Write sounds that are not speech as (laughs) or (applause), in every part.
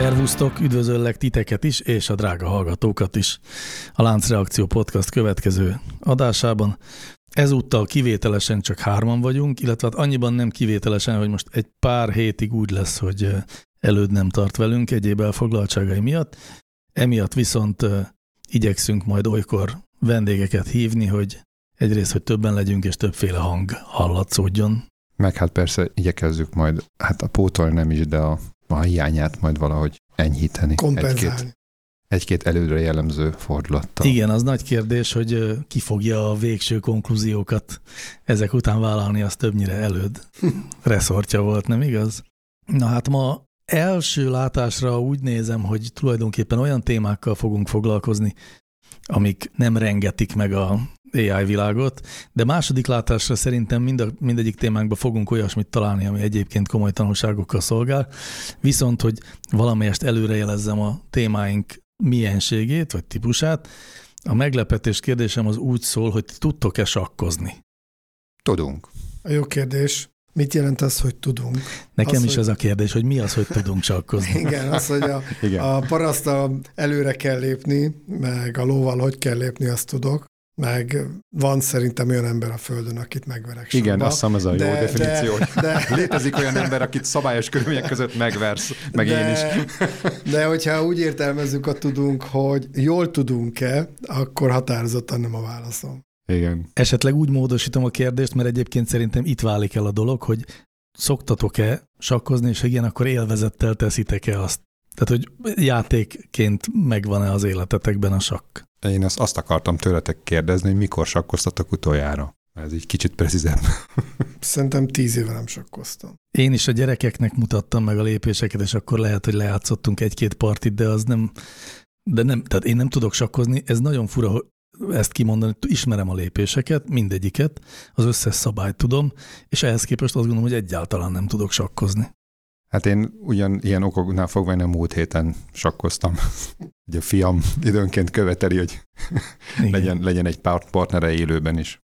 Szervusztok, üdvözöllek titeket is, és a drága hallgatókat is. A Láncreakció Podcast következő adásában. Ezúttal kivételesen csak hárman vagyunk, illetve hát annyiban nem kivételesen, hogy most egy pár hétig úgy lesz, hogy előd nem tart velünk egyéb elfoglaltságai miatt. Emiatt viszont igyekszünk majd olykor vendégeket hívni, hogy egyrészt, hogy többen legyünk, és többféle hang hallatszódjon. Meg hát persze igyekezzük majd, hát a pótol nem is, de a a hiányát majd valahogy enyhíteni. Kompenzálni. Egy-két, egy-két előre jellemző fordulattal. Igen, az nagy kérdés, hogy ki fogja a végső konklúziókat ezek után vállalni, az többnyire előd (laughs) reszortja volt, nem igaz? Na hát ma első látásra úgy nézem, hogy tulajdonképpen olyan témákkal fogunk foglalkozni, amik nem rengetik meg a AI világot, de második látásra szerintem mind a, mindegyik témánkban fogunk olyasmit találni, ami egyébként komoly tanulságokkal szolgál, viszont, hogy valamelyest előrejelezzem a témáink mienségét, vagy típusát, a meglepetés kérdésem az úgy szól, hogy tudtok-e sakkozni? Tudunk. A jó kérdés. Mit jelent az, hogy tudunk? Nekem az, is hogy... ez a kérdés, hogy mi az, hogy tudunk sakkozni. (laughs) Igen, az, hogy a, Igen. a parasztal előre kell lépni, meg a lóval hogy kell lépni, azt tudok meg van szerintem olyan ember a Földön, akit megverek Igen, azt hiszem ez a jó de, definíció. De, de, Létezik olyan ember, akit szabályos körülmények között megversz, meg de, én is. De hogyha úgy értelmezzük a tudunk, hogy jól tudunk-e, akkor határozottan nem a válaszom. Igen. Esetleg úgy módosítom a kérdést, mert egyébként szerintem itt válik el a dolog, hogy szoktatok-e sakkozni, és ha igen, akkor élvezettel teszitek-e azt? Tehát, hogy játékként megvan-e az életetekben a sakk? Én azt, azt akartam tőletek kérdezni, hogy mikor sakkoztatok utoljára. Ez így kicsit precízebb. (laughs) Szerintem tíz éve nem sakkoztam. Én is a gyerekeknek mutattam meg a lépéseket, és akkor lehet, hogy lejátszottunk egy-két partit, de az nem, de nem, tehát én nem tudok sakkozni, ez nagyon fura ezt kimondani, ismerem a lépéseket, mindegyiket, az összes szabályt tudom, és ehhez képest azt gondolom, hogy egyáltalán nem tudok sakkozni. Hát én ugyan ilyen okoknál fogva nem múlt héten sakkoztam. (laughs) Ugye a fiam időnként követeli, hogy (laughs) legyen, legyen egy partnere élőben is.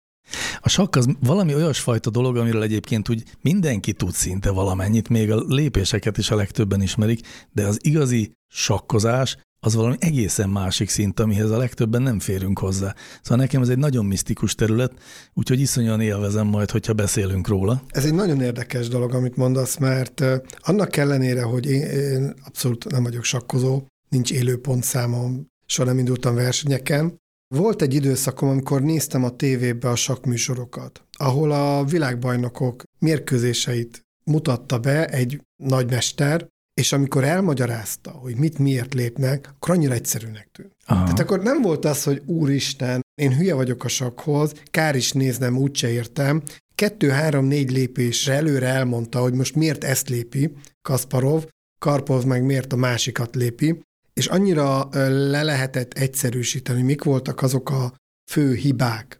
A sakk az valami olyasfajta dolog, amiről egyébként úgy mindenki tud szinte valamennyit, még a lépéseket is a legtöbben ismerik, de az igazi sakkozás az valami egészen másik szint, amihez a legtöbben nem férünk hozzá. Szóval nekem ez egy nagyon misztikus terület, úgyhogy iszonyan élvezem majd, hogyha beszélünk róla. Ez egy nagyon érdekes dolog, amit mondasz, mert annak ellenére, hogy én, én abszolút nem vagyok sakkozó, nincs élő pontszámom, soha nem indultam versenyeken, volt egy időszakom, amikor néztem a tévébe a sakműsorokat, ahol a világbajnokok mérkőzéseit mutatta be egy nagymester, és amikor elmagyarázta, hogy mit miért lépnek, akkor annyira egyszerűnek tűnt. Aha. Tehát akkor nem volt az, hogy úristen, én hülye vagyok a sakhoz, kár is néznem, úgyse értem. Kettő, három, négy lépésre előre elmondta, hogy most miért ezt lépi Kasparov, Karpov meg miért a másikat lépi, és annyira le lehetett egyszerűsíteni, hogy mik voltak azok a fő hibák,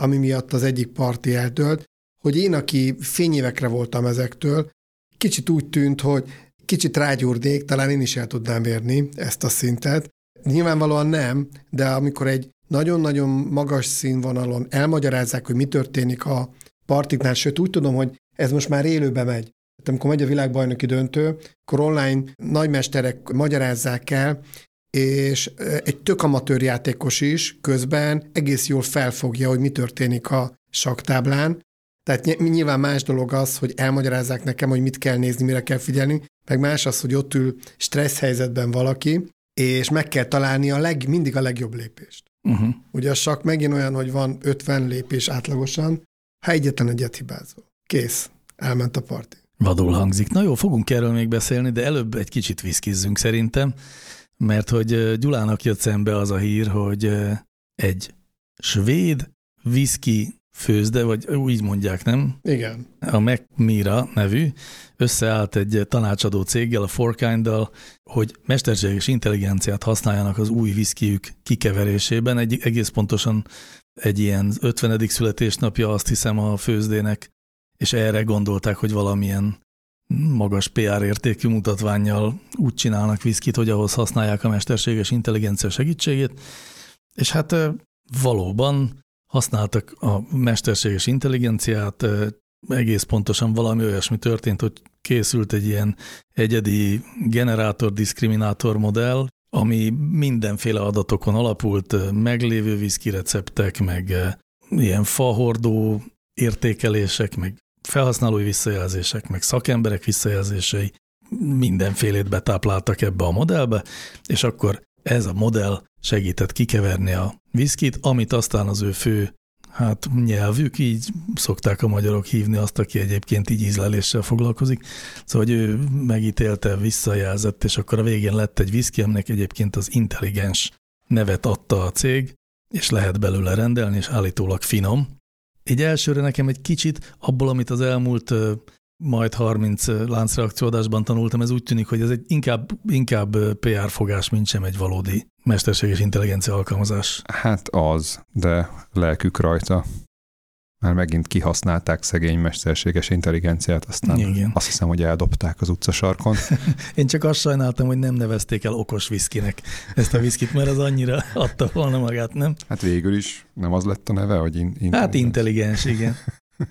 ami miatt az egyik parti eltölt, hogy én, aki fényévekre voltam ezektől, kicsit úgy tűnt, hogy kicsit rágyúrnék, talán én is el tudnám érni ezt a szintet. Nyilvánvalóan nem, de amikor egy nagyon-nagyon magas színvonalon elmagyarázzák, hogy mi történik a partiknál, sőt úgy tudom, hogy ez most már élőbe megy. Tehát amikor megy a világbajnoki döntő, akkor online nagymesterek magyarázzák el, és egy tök amatőr játékos is közben egész jól felfogja, hogy mi történik a saktáblán, tehát nyilván más dolog az, hogy elmagyarázzák nekem, hogy mit kell nézni, mire kell figyelni, meg más az, hogy ott ül stressz helyzetben valaki, és meg kell találni a leg, mindig a legjobb lépést. Uh-huh. Ugye a sak megint olyan, hogy van 50 lépés átlagosan, ha egyetlen egyet hibázol. Kész. Elment a parti. Vadul hangzik. Na jó, fogunk erről még beszélni, de előbb egy kicsit viszkizzünk szerintem, mert hogy Gyulának jött szembe az a hír, hogy egy svéd viszki főzde, vagy úgy mondják, nem? Igen. A Macmira nevű összeállt egy tanácsadó céggel, a Forkind-dal, hogy mesterséges intelligenciát használjanak az új viszkijük kikeverésében. Egy, egész pontosan egy ilyen 50. születésnapja azt hiszem a főzdének, és erre gondolták, hogy valamilyen magas PR értékű mutatványjal úgy csinálnak viszkit, hogy ahhoz használják a mesterséges intelligencia segítségét, és hát valóban használtak a mesterséges intelligenciát, egész pontosan valami olyasmi történt, hogy készült egy ilyen egyedi generátor-diszkriminátor modell, ami mindenféle adatokon alapult, meglévő viszki receptek, meg ilyen fahordó értékelések, meg felhasználói visszajelzések, meg szakemberek visszajelzései, mindenfélét betápláltak ebbe a modellbe, és akkor ez a modell segített kikeverni a viszkit, amit aztán az ő fő hát nyelvük, így szokták a magyarok hívni azt, aki egyébként így ízleléssel foglalkozik. Szóval, hogy ő megítélte, visszajelzett, és akkor a végén lett egy viszki, aminek egyébként az intelligens nevet adta a cég, és lehet belőle rendelni, és állítólag finom. Egy elsőre nekem egy kicsit abból, amit az elmúlt majd 30 láncreakcióadásban tanultam, ez úgy tűnik, hogy ez egy inkább, inkább PR fogás, mint sem egy valódi mesterséges intelligencia alkalmazás. Hát az, de lelkük rajta. Már megint kihasználták szegény mesterséges intelligenciát, aztán Igen. azt hiszem, hogy eldobták az utcasarkon. (laughs) Én csak azt sajnáltam, hogy nem nevezték el okos viszkinek ezt a viszkit, mert az annyira adta volna magát, nem? Hát végül is nem az lett a neve, hogy in- intelligens. Hát intelligens, igen. (laughs)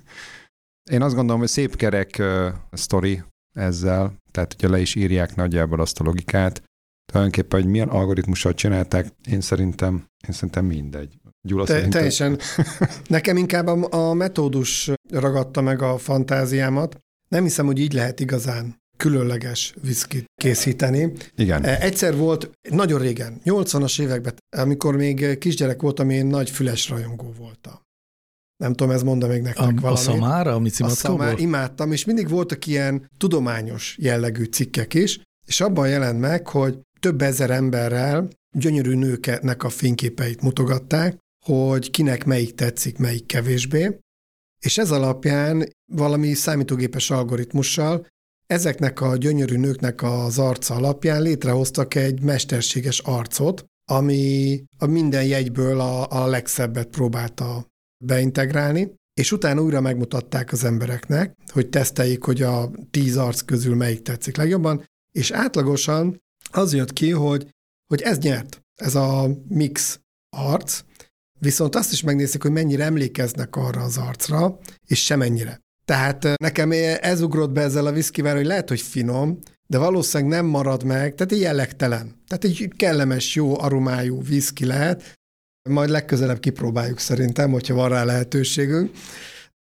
Én azt gondolom, hogy szép kerek uh, sztori ezzel, tehát ugye le is írják nagyjából azt a logikát. Tulajdonképpen, hogy milyen algoritmussal csinálták, én szerintem, én szerintem mindegy. Gyula Te, teljesen. Nekem inkább a, a metódus ragadta meg a fantáziámat. Nem hiszem, hogy így lehet igazán különleges viszkit készíteni. Igen. E, egyszer volt, nagyon régen, 80-as években, amikor még kisgyerek voltam, én nagy füles rajongó voltam. Nem tudom, ez mondta még nektek a, valamit. A szamára, a A szamár, imádtam, és mindig voltak ilyen tudományos jellegű cikkek is, és abban jelent meg, hogy több ezer emberrel gyönyörű nőknek a fényképeit mutogatták, hogy kinek melyik tetszik, melyik kevésbé, és ez alapján valami számítógépes algoritmussal ezeknek a gyönyörű nőknek az arca alapján létrehoztak egy mesterséges arcot, ami a minden jegyből a, a legszebbet próbálta beintegrálni, és utána újra megmutatták az embereknek, hogy teszteljék, hogy a tíz arc közül melyik tetszik legjobban, és átlagosan az jött ki, hogy, hogy ez nyert, ez a mix arc, viszont azt is megnézik, hogy mennyire emlékeznek arra az arcra, és semennyire. Tehát nekem ez ugrott be ezzel a viszkivel, hogy lehet, hogy finom, de valószínűleg nem marad meg, tehát egy jellegtelen. Tehát egy kellemes, jó aromájú viszki lehet, majd legközelebb kipróbáljuk szerintem, hogyha van rá lehetőségünk.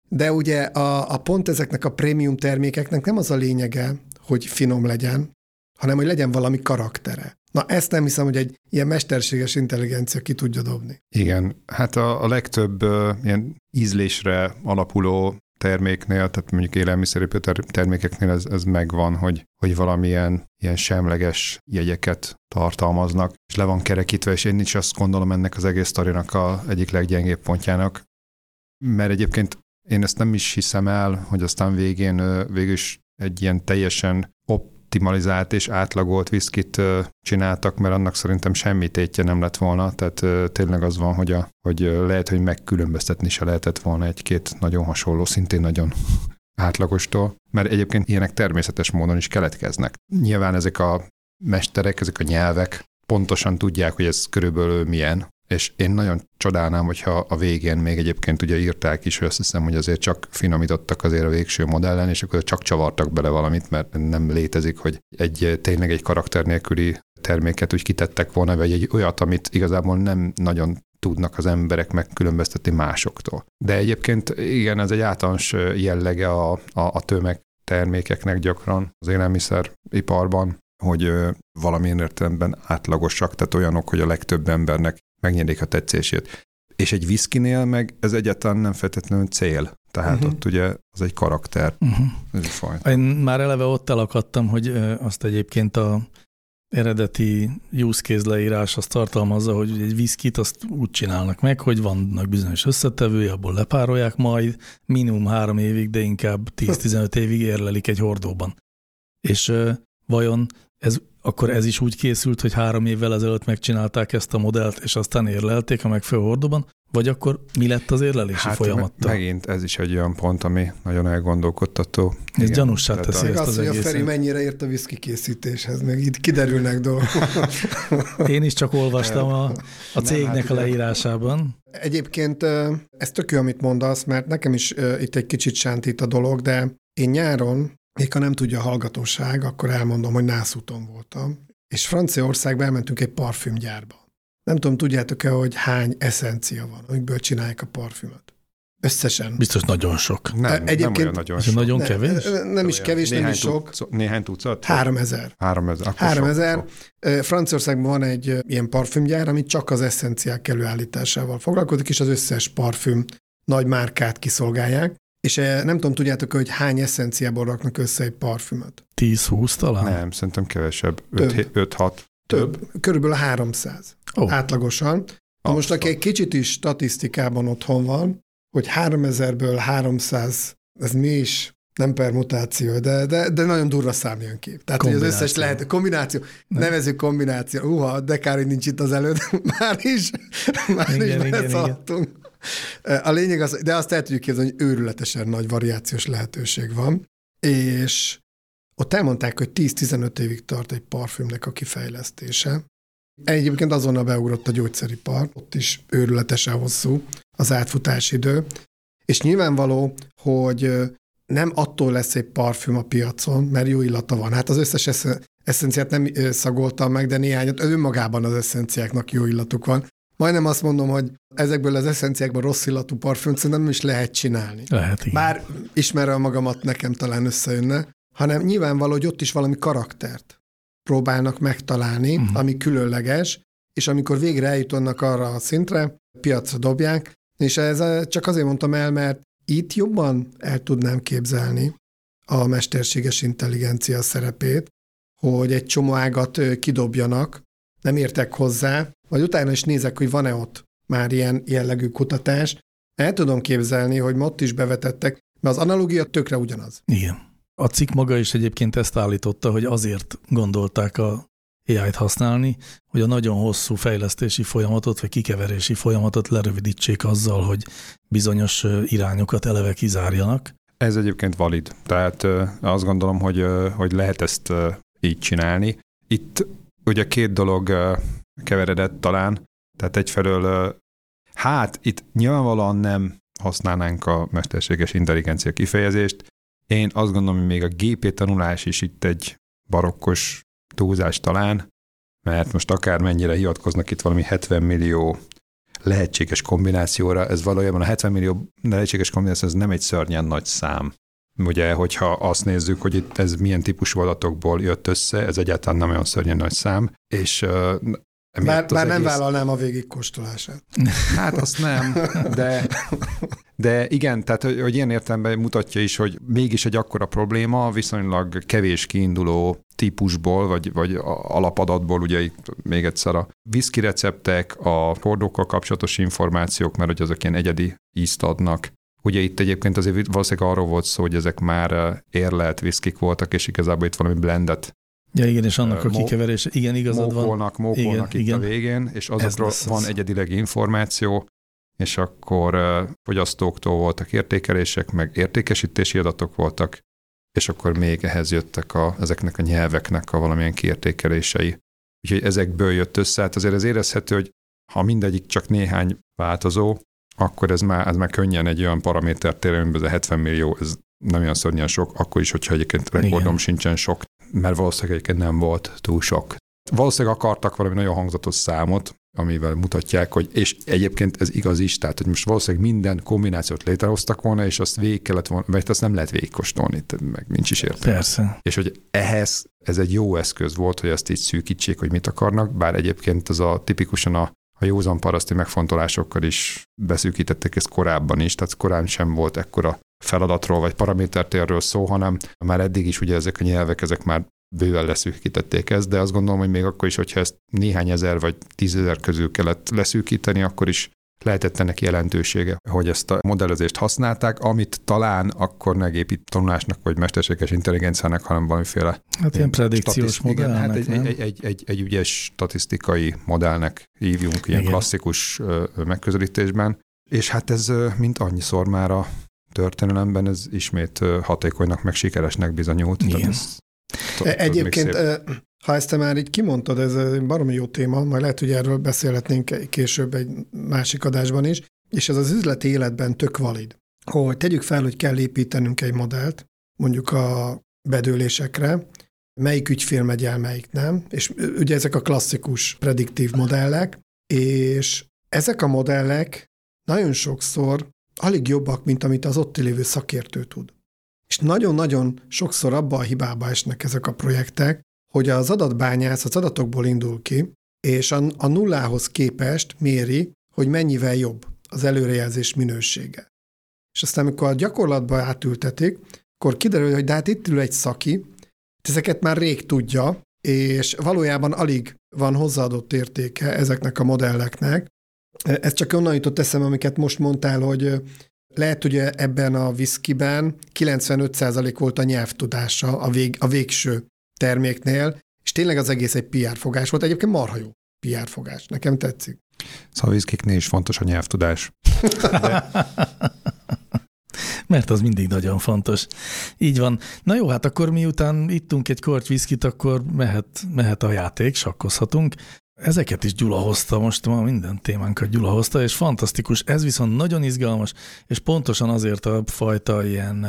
De ugye a, a pont ezeknek a prémium termékeknek nem az a lényege, hogy finom legyen, hanem hogy legyen valami karaktere. Na ezt nem hiszem, hogy egy ilyen mesterséges intelligencia ki tudja dobni. Igen, hát a, a legtöbb uh, ilyen ízlésre alapuló terméknél, tehát mondjuk élelmiszeripő termékeknél ez, ez megvan, hogy, hogy valamilyen ilyen semleges jegyeket tartalmaznak, és le van kerekítve, és én is azt gondolom ennek az egész sztorinak a egyik leggyengébb pontjának, mert egyébként én ezt nem is hiszem el, hogy aztán végén végül is egy ilyen teljesen optimalizált és átlagolt viszkit csináltak, mert annak szerintem semmi tétje nem lett volna, tehát tényleg az van, hogy, a, hogy lehet, hogy megkülönböztetni se lehetett volna egy-két nagyon hasonló, szintén nagyon (laughs) átlagostól, mert egyébként ilyenek természetes módon is keletkeznek. Nyilván ezek a mesterek, ezek a nyelvek pontosan tudják, hogy ez körülbelül milyen, és én nagyon csodálnám, hogyha a végén még egyébként ugye írták is, hogy azt hiszem, hogy azért csak finomítottak azért a végső modellen, és akkor csak csavartak bele valamit, mert nem létezik, hogy egy tényleg egy karakter nélküli terméket úgy kitettek volna, vagy egy olyat, amit igazából nem nagyon tudnak az emberek megkülönböztetni másoktól. De egyébként igen, ez egy általános jellege a, a, a tömeg gyakran az élelmiszeriparban, hogy valamilyen értelemben átlagosak, tehát olyanok, hogy a legtöbb embernek megnyerik a tetszését. És egy viszkinél meg ez egyáltalán nem feltétlenül cél. Tehát Mhm. uh-huh. ott ugye az egy karakter, Uh-huh. ez egy fajta. Én már eleve ott elakadtam, hogy azt egyébként a eredeti use case leírás azt tartalmazza, hogy egy viszkit azt úgy csinálnak meg, hogy vannak bizonyos összetevői, abból lepárolják majd, minimum három évig, de inkább 10-15 évig érlelik egy hordóban. És vajon ez, akkor ez is úgy készült, hogy három évvel ezelőtt megcsinálták ezt a modellt, és aztán érlelték a megfelelő hordóban, vagy akkor mi lett az érlelési Hát folyamattal? me- megint ez is egy olyan pont, ami nagyon elgondolkodtató. Ez Igen, gyanúsá teszi ezt az, az hogy a. Feri mennyire ért a viszki készítéshez, meg itt kiderülnek dolgok. (laughs) Én is csak olvastam a, a Nem, cégnek hát a leírásában. Egyébként ez tök jó, amit mondasz, mert nekem is itt egy kicsit sántít a dolog, de én nyáron, még ha nem tudja a hallgatóság, akkor elmondom, hogy nászúton voltam, és Franciaországba elmentünk egy parfümgyárba. Nem tudom, tudjátok-e, hogy hány eszencia van, amikből csinálják a parfümöt? Összesen. Biztos nagyon sok. Nem, nem Egyébként- olyan nagyon sok. nagyon Ne- kevés? Nem is kevés, nem néhány is sok. Tucat, néhány tucat? Három ezer. Három ezer. Akkor Három sok, ezer. Franciaországban van egy ilyen parfümgyár, ami csak az eszenciák előállításával foglalkozik, és az összes parfüm nagy márkát kiszolgálják. És eh, nem tudom, tudjátok, hogy hány eszenciából raknak össze egy parfümöt? 10-20 talán? Nem, szerintem kevesebb. Több. 5-6. Több. Körülbelül 300. Ó, Átlagosan. Na most, aki egy kicsit is statisztikában otthon van, hogy 3000-ből 300, ez mi is? Nem permutáció, de, de, de nagyon durva szám jön ki. Tehát, hogy az összes lehet, kombináció, Nem. nevezük kombináció. Uha, de kár, hogy nincs itt az előtt, (laughs) már is, már Igen, is igen, beleszaladtunk. A lényeg az, de azt el tudjuk képzelni, hogy őrületesen nagy variációs lehetőség van, és ott elmondták, hogy 10-15 évig tart egy parfümnek a kifejlesztése. Egyébként azonnal beugrott a gyógyszeripar, ott is őrületesen hosszú az átfutási idő, és nyilvánvaló, hogy nem attól lesz egy parfüm a piacon, mert jó illata van. Hát az összes esze- eszenciát nem szagoltam meg, de néhányat önmagában az eszenciáknak jó illatuk van. Majdnem azt mondom, hogy ezekből az eszenciákból rossz illatú parfümt szerintem nem is lehet csinálni. lehet, igen. Bár ismerve magamat nekem talán összejönne, hanem nyilvánvaló, hogy ott is valami karaktert próbálnak megtalálni, uh-huh. ami különleges, és amikor végre eljutnak arra a szintre, piacra dobják, és ez eh, csak azért mondtam el, mert itt jobban el tudnám képzelni a mesterséges intelligencia szerepét, hogy egy csomó ágat ö, kidobjanak, nem értek hozzá, vagy utána is nézek, hogy van-e ott már ilyen jellegű kutatás. El tudom képzelni, hogy ma ott is bevetettek, mert az analógia tökre ugyanaz. Igen. A cikk maga is egyébként ezt állította, hogy azért gondolták a AI-t használni, hogy a nagyon hosszú fejlesztési folyamatot, vagy kikeverési folyamatot lerövidítsék azzal, hogy bizonyos irányokat eleve kizárjanak. Ez egyébként valid. Tehát azt gondolom, hogy, hogy lehet ezt így csinálni. Itt ugye két dolog keveredett talán. Tehát egyfelől, hát itt nyilvánvalóan nem használnánk a mesterséges intelligencia kifejezést. Én azt gondolom, hogy még a GP tanulás is itt egy barokkos túlzás talán, mert most akár mennyire hivatkoznak itt valami 70 millió lehetséges kombinációra, ez valójában a 70 millió lehetséges kombináció, ez nem egy szörnyen nagy szám. Ugye, hogyha azt nézzük, hogy itt ez milyen típusú adatokból jött össze, ez egyáltalán nem olyan szörnyen nagy szám, és Bár, bár nem egész- vállalnám a végigkóstolását. (laughs) Hát azt nem, de, de igen, tehát hogy, hogy ilyen értelemben mutatja is, hogy mégis egy akkora probléma, viszonylag kevés kiinduló típusból, vagy, vagy alapadatból, ugye itt még egyszer a viszki receptek, a hordókkal kapcsolatos információk, mert hogy azok ilyen egyedi ízt adnak. Ugye itt egyébként azért valószínűleg arról volt szó, hogy ezek már eh, érlelt viszkik voltak, és igazából itt valami blendet Ja, igen, és annak a kikeverése, igen, igazad van. mókolnak, Igen, itt igen. a végén, és azokról lesz van egyedileg információ, és akkor fogyasztóktól voltak értékelések, meg értékesítési adatok voltak, és akkor még ehhez jöttek a, ezeknek a nyelveknek a valamilyen kiértékelései. Úgyhogy ezekből jött össze, hát azért ez érezhető, hogy ha mindegyik csak néhány változó, akkor ez már, ez már könnyen egy olyan paraméter tényleg, ez a 70 millió, ez nem olyan szörnyen sok, akkor is, hogyha egyébként rekordom Igen. sincsen sok, mert valószínűleg egyébként nem volt túl sok. Valószínűleg akartak valami nagyon hangzatos számot, amivel mutatják, hogy, és egyébként ez igaz is, tehát hogy most valószínűleg minden kombinációt létrehoztak volna, és azt végig kellett volna, vagy azt nem lehet végigkóstolni, meg nincs is értelme. Persze. És hogy ehhez ez egy jó eszköz volt, hogy ezt így szűkítsék, hogy mit akarnak, bár egyébként ez a tipikusan a, a józan paraszti megfontolásokkal is beszűkítették ezt korábban is, tehát korán sem volt ekkora feladatról vagy paramétertérről szó, hanem már eddig is ugye ezek a nyelvek, ezek már bőven leszűkítették ezt, de azt gondolom, hogy még akkor is, hogyha ezt néhány ezer vagy tízezer közül kellett leszűkíteni, akkor is lehetett ennek jelentősége, hogy ezt a modellezést használták, amit talán akkor negépi tanulásnak vagy mesterséges intelligenciának, hanem valamiféle Hát ilyen predikciós igen, hát egy, modellnek, egy, egy, egy, egy ügyes statisztikai modellnek hívjunk ilyen Igen. klasszikus megközelítésben, és hát ez mint annyiszor már a történelemben ez ismét hatékonynak meg sikeresnek bizonyult. Igen. Tehát ez, E- Egyébként, ha ezt te már így kimondtad, ez egy baromi jó téma, majd lehet, hogy erről beszélhetnénk később egy másik adásban is, és ez az üzleti életben tök valid. Hogy tegyük fel, hogy kell építenünk egy modellt, mondjuk a bedőlésekre, melyik ügyfél megy el, melyik nem, és ugye ezek a klasszikus prediktív modellek, és ezek a modellek nagyon sokszor alig jobbak, mint amit az ott lévő szakértő tud. És nagyon-nagyon sokszor abba a hibába esnek ezek a projektek, hogy az adatbányász az adatokból indul ki, és a, a nullához képest méri, hogy mennyivel jobb az előrejelzés minősége. És aztán, amikor a gyakorlatba átültetik, akkor kiderül, hogy de hát itt ül egy szaki, ezeket már rég tudja, és valójában alig van hozzáadott értéke ezeknek a modelleknek. Ez csak onnan jutott eszembe, amiket most mondtál, hogy lehet, hogy ebben a viszkiben 95% volt a nyelvtudása a, vég, a végső terméknél, és tényleg az egész egy PR fogás volt. Egyébként marha jó PR fogás. Nekem tetszik. Szóval viszkiknél is fontos a nyelvtudás. (laughs) Mert az mindig nagyon fontos. Így van. Na jó, hát akkor miután ittunk egy korty viszkit, akkor mehet, mehet a játék, sakkozhatunk. Ezeket is Gyula hozta, most ma minden témánkat Gyula hozta, és fantasztikus. Ez viszont nagyon izgalmas, és pontosan azért a fajta ilyen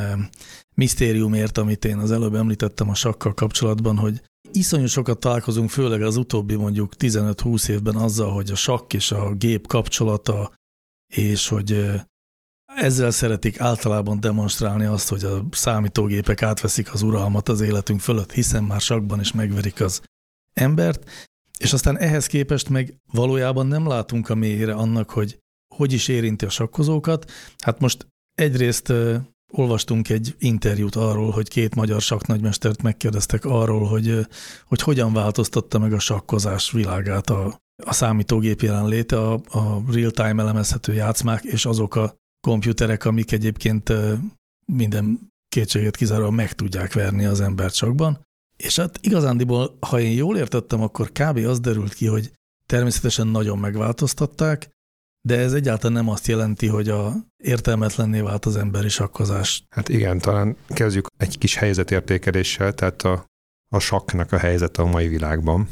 misztériumért, amit én az előbb említettem a sakkal kapcsolatban, hogy iszonyú sokat találkozunk, főleg az utóbbi mondjuk 15-20 évben azzal, hogy a sakk és a gép kapcsolata, és hogy ezzel szeretik általában demonstrálni azt, hogy a számítógépek átveszik az uralmat az életünk fölött, hiszen már sakban is megverik az embert, és aztán ehhez képest meg valójában nem látunk a mélyére annak, hogy hogy is érinti a sakkozókat. Hát most egyrészt olvastunk egy interjút arról, hogy két magyar sakknagymestert megkérdeztek arról, hogy, hogy hogyan változtatta meg a sakkozás világát a, a számítógép jelenléte, a, a real-time elemezhető játszmák, és azok a komputerek, amik egyébként minden kétséget kizárólag meg tudják verni az embert sakban. És hát igazándiból, ha én jól értettem, akkor kb. az derült ki, hogy természetesen nagyon megváltoztatták, de ez egyáltalán nem azt jelenti, hogy a értelmetlenné vált az emberi sakkozás. Hát igen, talán kezdjük egy kis helyzetértékeléssel, tehát a, a sakknak a helyzet a mai világban.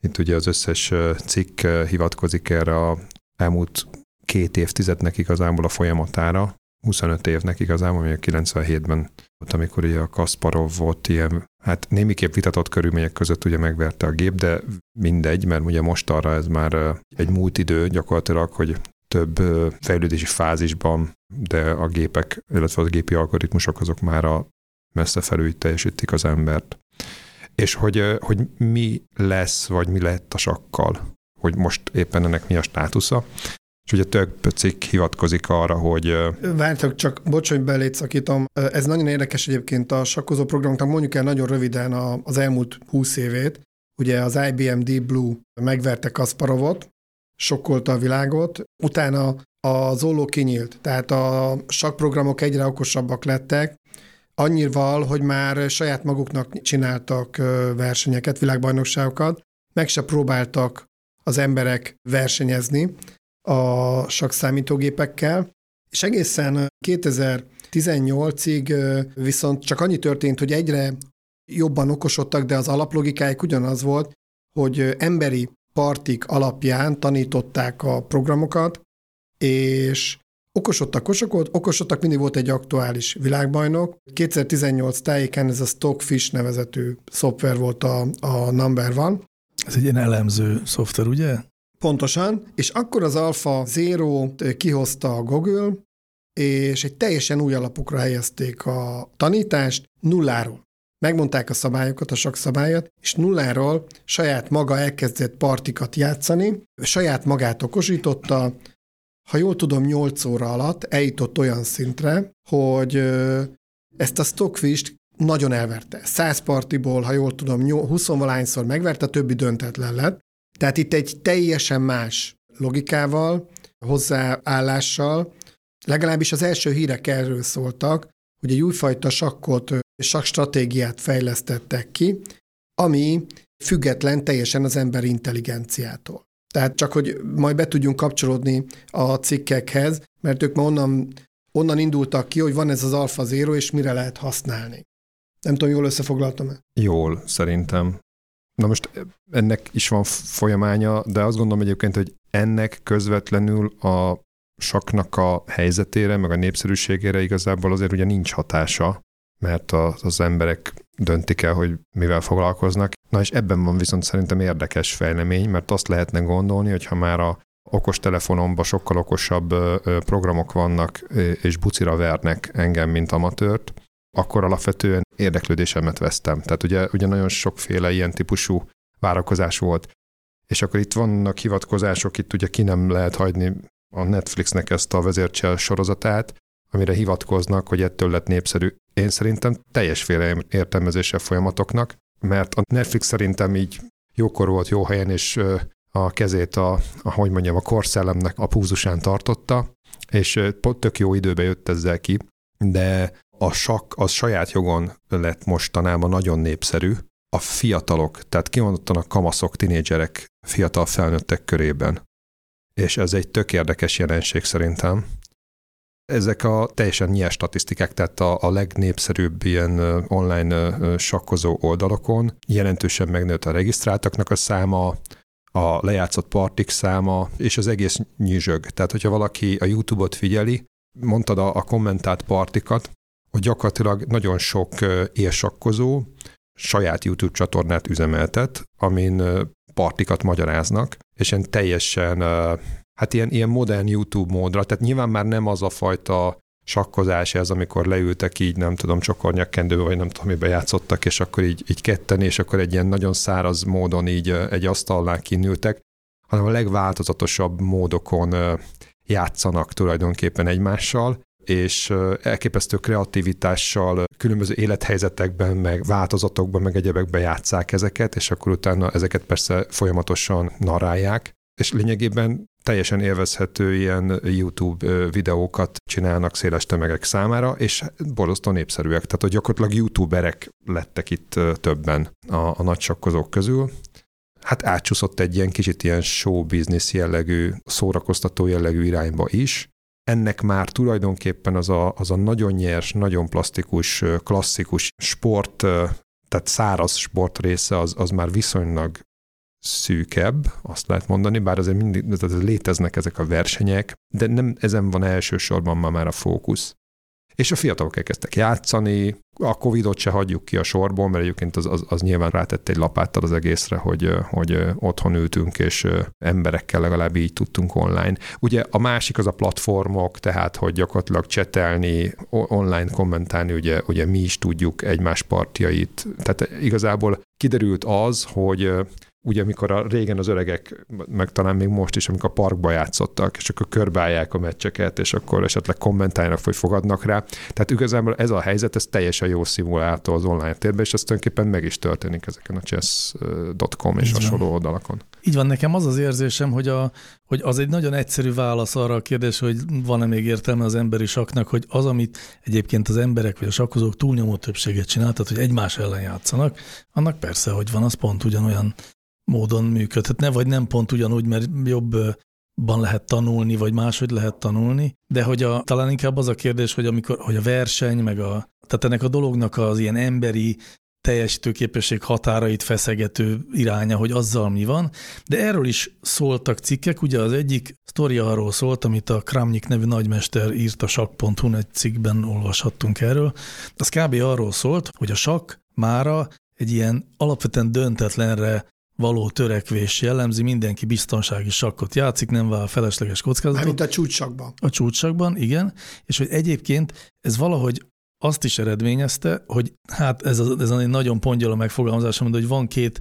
Itt ugye az összes cikk hivatkozik erre a elmúlt két évtizednek igazából a folyamatára, 25 évnek igazából, a 97-ben volt, amikor ugye a Kasparov volt ilyen, hát némiképp vitatott körülmények között ugye megverte a gép, de mindegy, mert ugye most arra ez már egy múlt idő gyakorlatilag, hogy több fejlődési fázisban, de a gépek, illetve a gépi algoritmusok azok már a messze felül teljesítik az embert. És hogy, hogy mi lesz, vagy mi lett a sakkal, hogy most éppen ennek mi a státusza. És ugye több cikk hivatkozik arra, hogy... Vártok, csak bocs, hogy belét. Ez nagyon érdekes egyébként a sakkozó programoknak, mondjuk el nagyon röviden az elmúlt 20 évét. Ugye az IBM Deep Blue megverte Kasparovot, sokkolta a világot, utána a Zolo kinyílt, tehát a sakprogramok egyre okosabbak lettek, annyival, hogy már saját maguknak csináltak versenyeket, világbajnokságokat, meg se próbáltak az emberek versenyezni a sakszámítógépekkel, és egészen 2018-ig viszont csak annyi történt, hogy egyre jobban okosodtak, de az alaplogikájuk ugyanaz volt, hogy emberi partik alapján tanították a programokat, és okosodtak, okosodtak, okosodtak, mindig volt egy aktuális világbajnok. 2018 tájéken ez a Stockfish nevezetű szoftver volt a, a number one. Ez egy ilyen elemző szoftver, ugye? Pontosan, és akkor az Alpha Zero kihozta a Google, és egy teljesen új alapokra helyezték a tanítást nulláról. megmondták a szabályokat, a sok szabályot, és nulláról saját maga elkezdett partikat játszani, saját magát okosította, ha jól tudom, 8 óra alatt eljutott olyan szintre, hogy ezt a stockfish nagyon elverte. 100 partiból, ha jól tudom, 20-valányszor megverte, többi döntetlen lett. Tehát itt egy teljesen más logikával, hozzáállással, legalábbis az első hírek erről szóltak, hogy egy újfajta sakkot és stratégiát fejlesztettek ki, ami független teljesen az ember intelligenciától. Tehát csak, hogy majd be tudjunk kapcsolódni a cikkekhez, mert ők ma onnan, onnan indultak ki, hogy van ez az Alpha Zero, és mire lehet használni. Nem tudom, jól összefoglaltam-e? Jól, szerintem. Na most ennek is van folyamánya, de azt gondolom egyébként, hogy ennek közvetlenül a saknak a helyzetére, meg a népszerűségére igazából azért ugye nincs hatása, mert az, az emberek döntik el, hogy mivel foglalkoznak. Na és ebben van viszont szerintem érdekes fejlemény, mert azt lehetne gondolni, hogy ha már a okos telefonomban sokkal okosabb programok vannak, és bucira vernek engem, mint amatőrt, akkor alapvetően érdeklődésemet vesztem. Tehát ugye, ugye nagyon sokféle ilyen típusú várakozás volt. És akkor itt vannak hivatkozások, itt ugye ki nem lehet hagyni a Netflixnek ezt a vezércsel sorozatát, amire hivatkoznak, hogy ettől lett népszerű. Én szerintem teljesféle értelmezése folyamatoknak, mert a Netflix szerintem így jókor volt jó helyen, és a kezét a, a hogy mondjam, a korszellemnek a púzusán tartotta, és pont tök jó időbe jött ezzel ki, de a sakk az saját jogon lett mostanában nagyon népszerű, a fiatalok, tehát kimondottan a kamaszok, tinédzserek, fiatal felnőttek körében. És ez egy tök érdekes jelenség szerintem. Ezek a teljesen nyers statisztikák, tehát a, a legnépszerűbb ilyen online sakkozó oldalokon jelentősen megnőtt a regisztráltaknak a száma, a lejátszott partik száma, és az egész nyüzsög. Tehát, hogyha valaki a YouTube-ot figyeli, mondtad a, a kommentált partikat, hogy gyakorlatilag nagyon sok élsakkozó saját YouTube csatornát üzemeltet, amin partikat magyaráznak, és ilyen teljesen, hát ilyen, ilyen modern YouTube módra, tehát nyilván már nem az a fajta sakkozás ez, amikor leültek így, nem tudom, csokornyakkendő, vagy nem tudom, miben játszottak, és akkor így, így ketten, és akkor egy ilyen nagyon száraz módon így egy asztalnál kinültek, hanem a legváltozatosabb módokon játszanak tulajdonképpen egymással, és elképesztő kreativitással különböző élethelyzetekben, meg változatokban, meg egyebekben játszák ezeket, és akkor utána ezeket persze folyamatosan narálják, és lényegében teljesen élvezhető ilyen YouTube videókat csinálnak széles tömegek számára, és borzasztó népszerűek. Tehát, hogy gyakorlatilag YouTuberek lettek itt többen a, a nagy sakkozók közül. Hát átcsúszott egy ilyen kicsit ilyen show business jellegű, szórakoztató jellegű irányba is, ennek már tulajdonképpen az a, az a nagyon nyers, nagyon plastikus, klasszikus sport, tehát száraz sport része az, az már viszonylag szűkebb, azt lehet mondani, bár azért mindig tehát léteznek ezek a versenyek, de nem ezen van elsősorban ma már a fókusz. És a fiatalok elkezdtek játszani, a Covid-ot se hagyjuk ki a sorból, mert egyébként az, az, az nyilván rátett egy lapáttal az egészre, hogy, hogy otthon ültünk, és emberekkel legalább így tudtunk online. Ugye a másik az a platformok, tehát hogy gyakorlatilag csetelni, online kommentálni, ugye, ugye mi is tudjuk egymás partjait. Tehát igazából kiderült az, hogy ugye amikor a régen az öregek, meg talán még most is, amikor a parkba játszottak, és akkor körbeállják a meccseket, és akkor esetleg kommentálnak, vagy fogadnak rá. Tehát igazából ez a helyzet, ez teljesen jó szimulálta az online térben, és ez tulajdonképpen meg is történik ezeken a chess.com és hasonló oldalakon. Így van, nekem az az érzésem, hogy, a, hogy az egy nagyon egyszerű válasz arra a kérdés, hogy van-e még értelme az emberi saknak, hogy az, amit egyébként az emberek vagy a sakkozók túlnyomó többséget csinál, tehát hogy egymás ellen játszanak, annak persze, hogy van, az pont ugyanolyan módon működhetne, vagy nem pont ugyanúgy, mert jobban lehet tanulni, vagy máshogy lehet tanulni, de hogy a, talán inkább az a kérdés, hogy amikor hogy a verseny, meg a, tehát ennek a dolognak az ilyen emberi teljesítőképesség határait feszegető iránya, hogy azzal mi van, de erről is szóltak cikkek, ugye az egyik sztoria arról szólt, amit a Kramnik nevű nagymester írt a sakhu egy cikkben olvashattunk erről, az kb. arról szólt, hogy a sak mára egy ilyen alapvetően döntetlenre való törekvés jellemzi, mindenki biztonsági sakkot játszik, nem vál felesleges kockázatot. Mint a csúcsakban. A csúcsakban, igen, és hogy egyébként ez valahogy azt is eredményezte, hogy hát ez, a, ez egy nagyon pongyol a megfogalmazás, hogy van két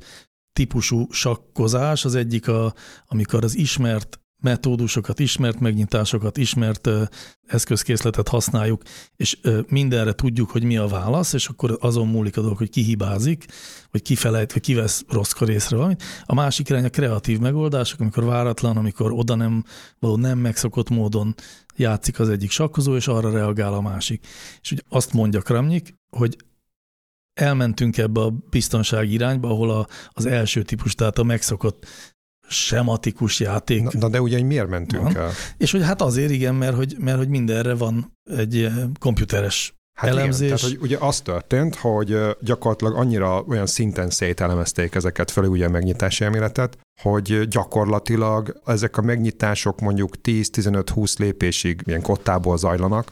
típusú sakkozás. Az egyik, a, amikor az ismert metódusokat, ismert megnyitásokat, ismert eszközkészletet használjuk, és mindenre tudjuk, hogy mi a válasz, és akkor azon múlik a dolog, hogy ki hibázik, vagy ki felejt, vagy kivesz rosszkor észre valamit. A másik irány a kreatív megoldások, amikor váratlan, amikor oda nem, való nem megszokott módon játszik az egyik sakkozó, és arra reagál a másik. És ugye azt mondja Kramnyik, hogy elmentünk ebbe a biztonsági irányba, ahol a, az első típus, tehát a megszokott sematikus játék. Na, na de ugye, miért mentünk van. el? És hogy hát azért igen, mert hogy, mert hogy mindenre van egy komputeres Hát elemzés. Igen, tehát hogy ugye az történt, hogy gyakorlatilag annyira olyan szinten szételemezték ezeket fel, ugye a megnyitási elméletet, hogy gyakorlatilag ezek a megnyitások mondjuk 10-15-20 lépésig ilyen kottából zajlanak,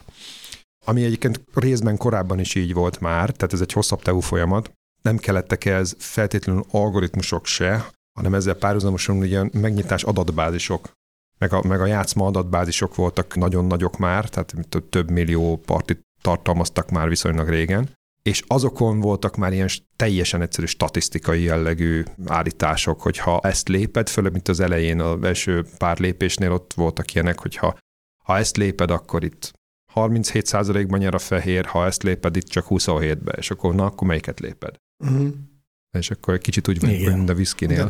ami egyébként részben korábban is így volt már, tehát ez egy hosszabb távú folyamat. Nem kellettek ez feltétlenül algoritmusok se, hanem ezzel párhuzamosan ugye megnyitás adatbázisok, meg a, meg a játszma adatbázisok voltak nagyon nagyok már, tehát több millió partit tartalmaztak már viszonylag régen, és azokon voltak már ilyen teljesen egyszerű statisztikai jellegű állítások, hogy ha ezt léped, főleg mint az elején, az első pár lépésnél ott voltak ilyenek, hogy ha, ha ezt léped, akkor itt 37%-ban nyer a fehér, ha ezt léped, itt csak 27-be, és akkor na, akkor melyiket léped? Uh-huh és akkor egy kicsit úgy van, mint a whisky-nél.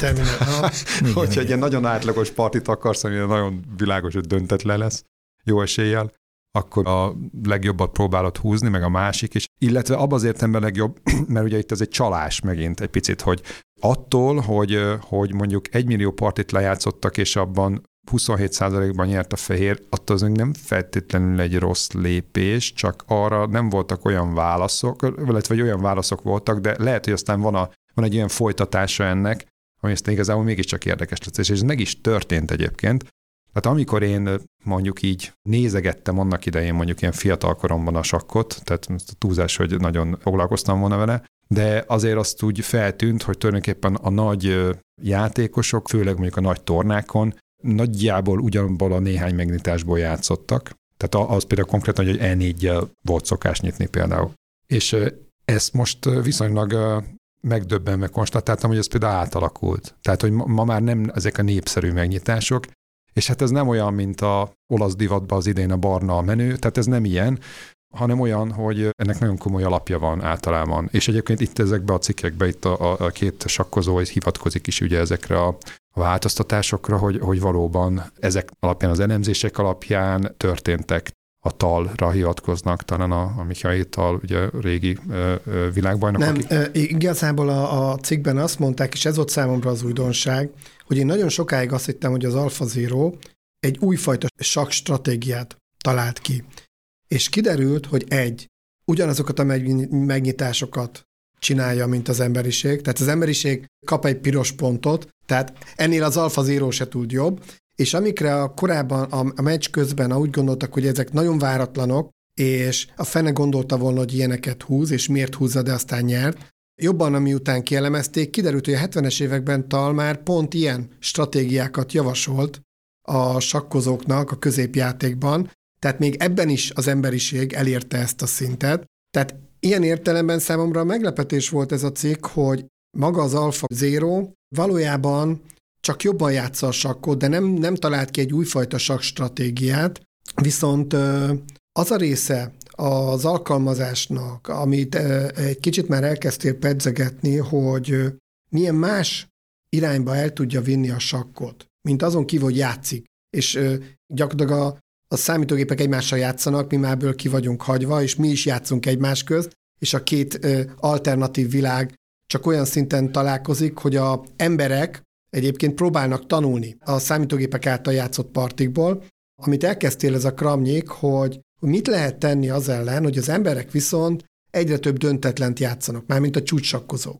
(laughs) Hogyha egy ilyen nagyon átlagos partit akarsz, ami nagyon világos, hogy döntetlen lesz, jó eséllyel, akkor a legjobbat próbálod húzni, meg a másik is. Illetve abban az értelemben legjobb, (clears throat) mert ugye itt ez egy csalás megint egy picit, hogy attól, hogy, hogy mondjuk egy millió partit lejátszottak, és abban 27%-ban nyert a fehér, attól az nem feltétlenül egy rossz lépés, csak arra nem voltak olyan válaszok, illetve olyan válaszok voltak, de lehet, hogy aztán van a van egy olyan folytatása ennek, ami ezt igazából mégiscsak érdekes lesz, és ez meg is történt egyébként. Tehát amikor én mondjuk így nézegettem annak idején mondjuk ilyen fiatal koromban a sakkot, tehát a túlzás, hogy nagyon foglalkoztam volna vele, de azért azt úgy feltűnt, hogy tulajdonképpen a nagy játékosok, főleg mondjuk a nagy tornákon, nagyjából ugyanabból a néhány megnyitásból játszottak. Tehát az például konkrétan, hogy e volt szokás nyitni például. És ezt most viszonylag megdöbbenve konstatáltam, hogy ez például átalakult. Tehát, hogy ma már nem ezek a népszerű megnyitások, és hát ez nem olyan, mint a olasz divatban az idén a barna a menő, tehát ez nem ilyen, hanem olyan, hogy ennek nagyon komoly alapja van általában. És egyébként itt ezekbe a cikkekbe, itt a, a két sakkozó hivatkozik is ugye ezekre a változtatásokra, hogy, hogy valóban ezek alapján, az elemzések alapján történtek a talra hivatkoznak, talán a, a Mihály tal, ugye régi ö, ö, világbajnok. Nem, akik... igazából a, a cikkben azt mondták, és ez volt számomra az újdonság, hogy én nagyon sokáig azt hittem, hogy az Alpha Zero egy újfajta sak stratégiát talált ki. És kiderült, hogy egy, ugyanazokat a megnyitásokat csinálja, mint az emberiség. Tehát az emberiség kap egy piros pontot, tehát ennél az Alpha Zero se tud jobb, és amikre a korábban a, a meccs közben úgy gondoltak, hogy ezek nagyon váratlanok, és a fene gondolta volna, hogy ilyeneket húz, és miért húzza, de aztán nyert. Jobban, ami után kielemezték, kiderült, hogy a 70-es években Tal már pont ilyen stratégiákat javasolt a sakkozóknak a középjátékban, tehát még ebben is az emberiség elérte ezt a szintet. Tehát ilyen értelemben számomra meglepetés volt ez a cikk, hogy maga az Alpha Zero valójában csak jobban játsza a sakkot, de nem, nem talált ki egy újfajta stratégiát, viszont az a része az alkalmazásnak, amit egy kicsit már elkezdtél pedzegetni, hogy milyen más irányba el tudja vinni a sakkot, mint azon kívül, hogy játszik. És gyakorlatilag a, a számítógépek egymással játszanak, mi márből ki vagyunk hagyva, és mi is játszunk egymás közt, és a két alternatív világ csak olyan szinten találkozik, hogy a emberek egyébként próbálnak tanulni a számítógépek által játszott partikból, amit elkezdtél ez a kramnyék, hogy mit lehet tenni az ellen, hogy az emberek viszont egyre több döntetlent játszanak, mármint a csúcsakkozók.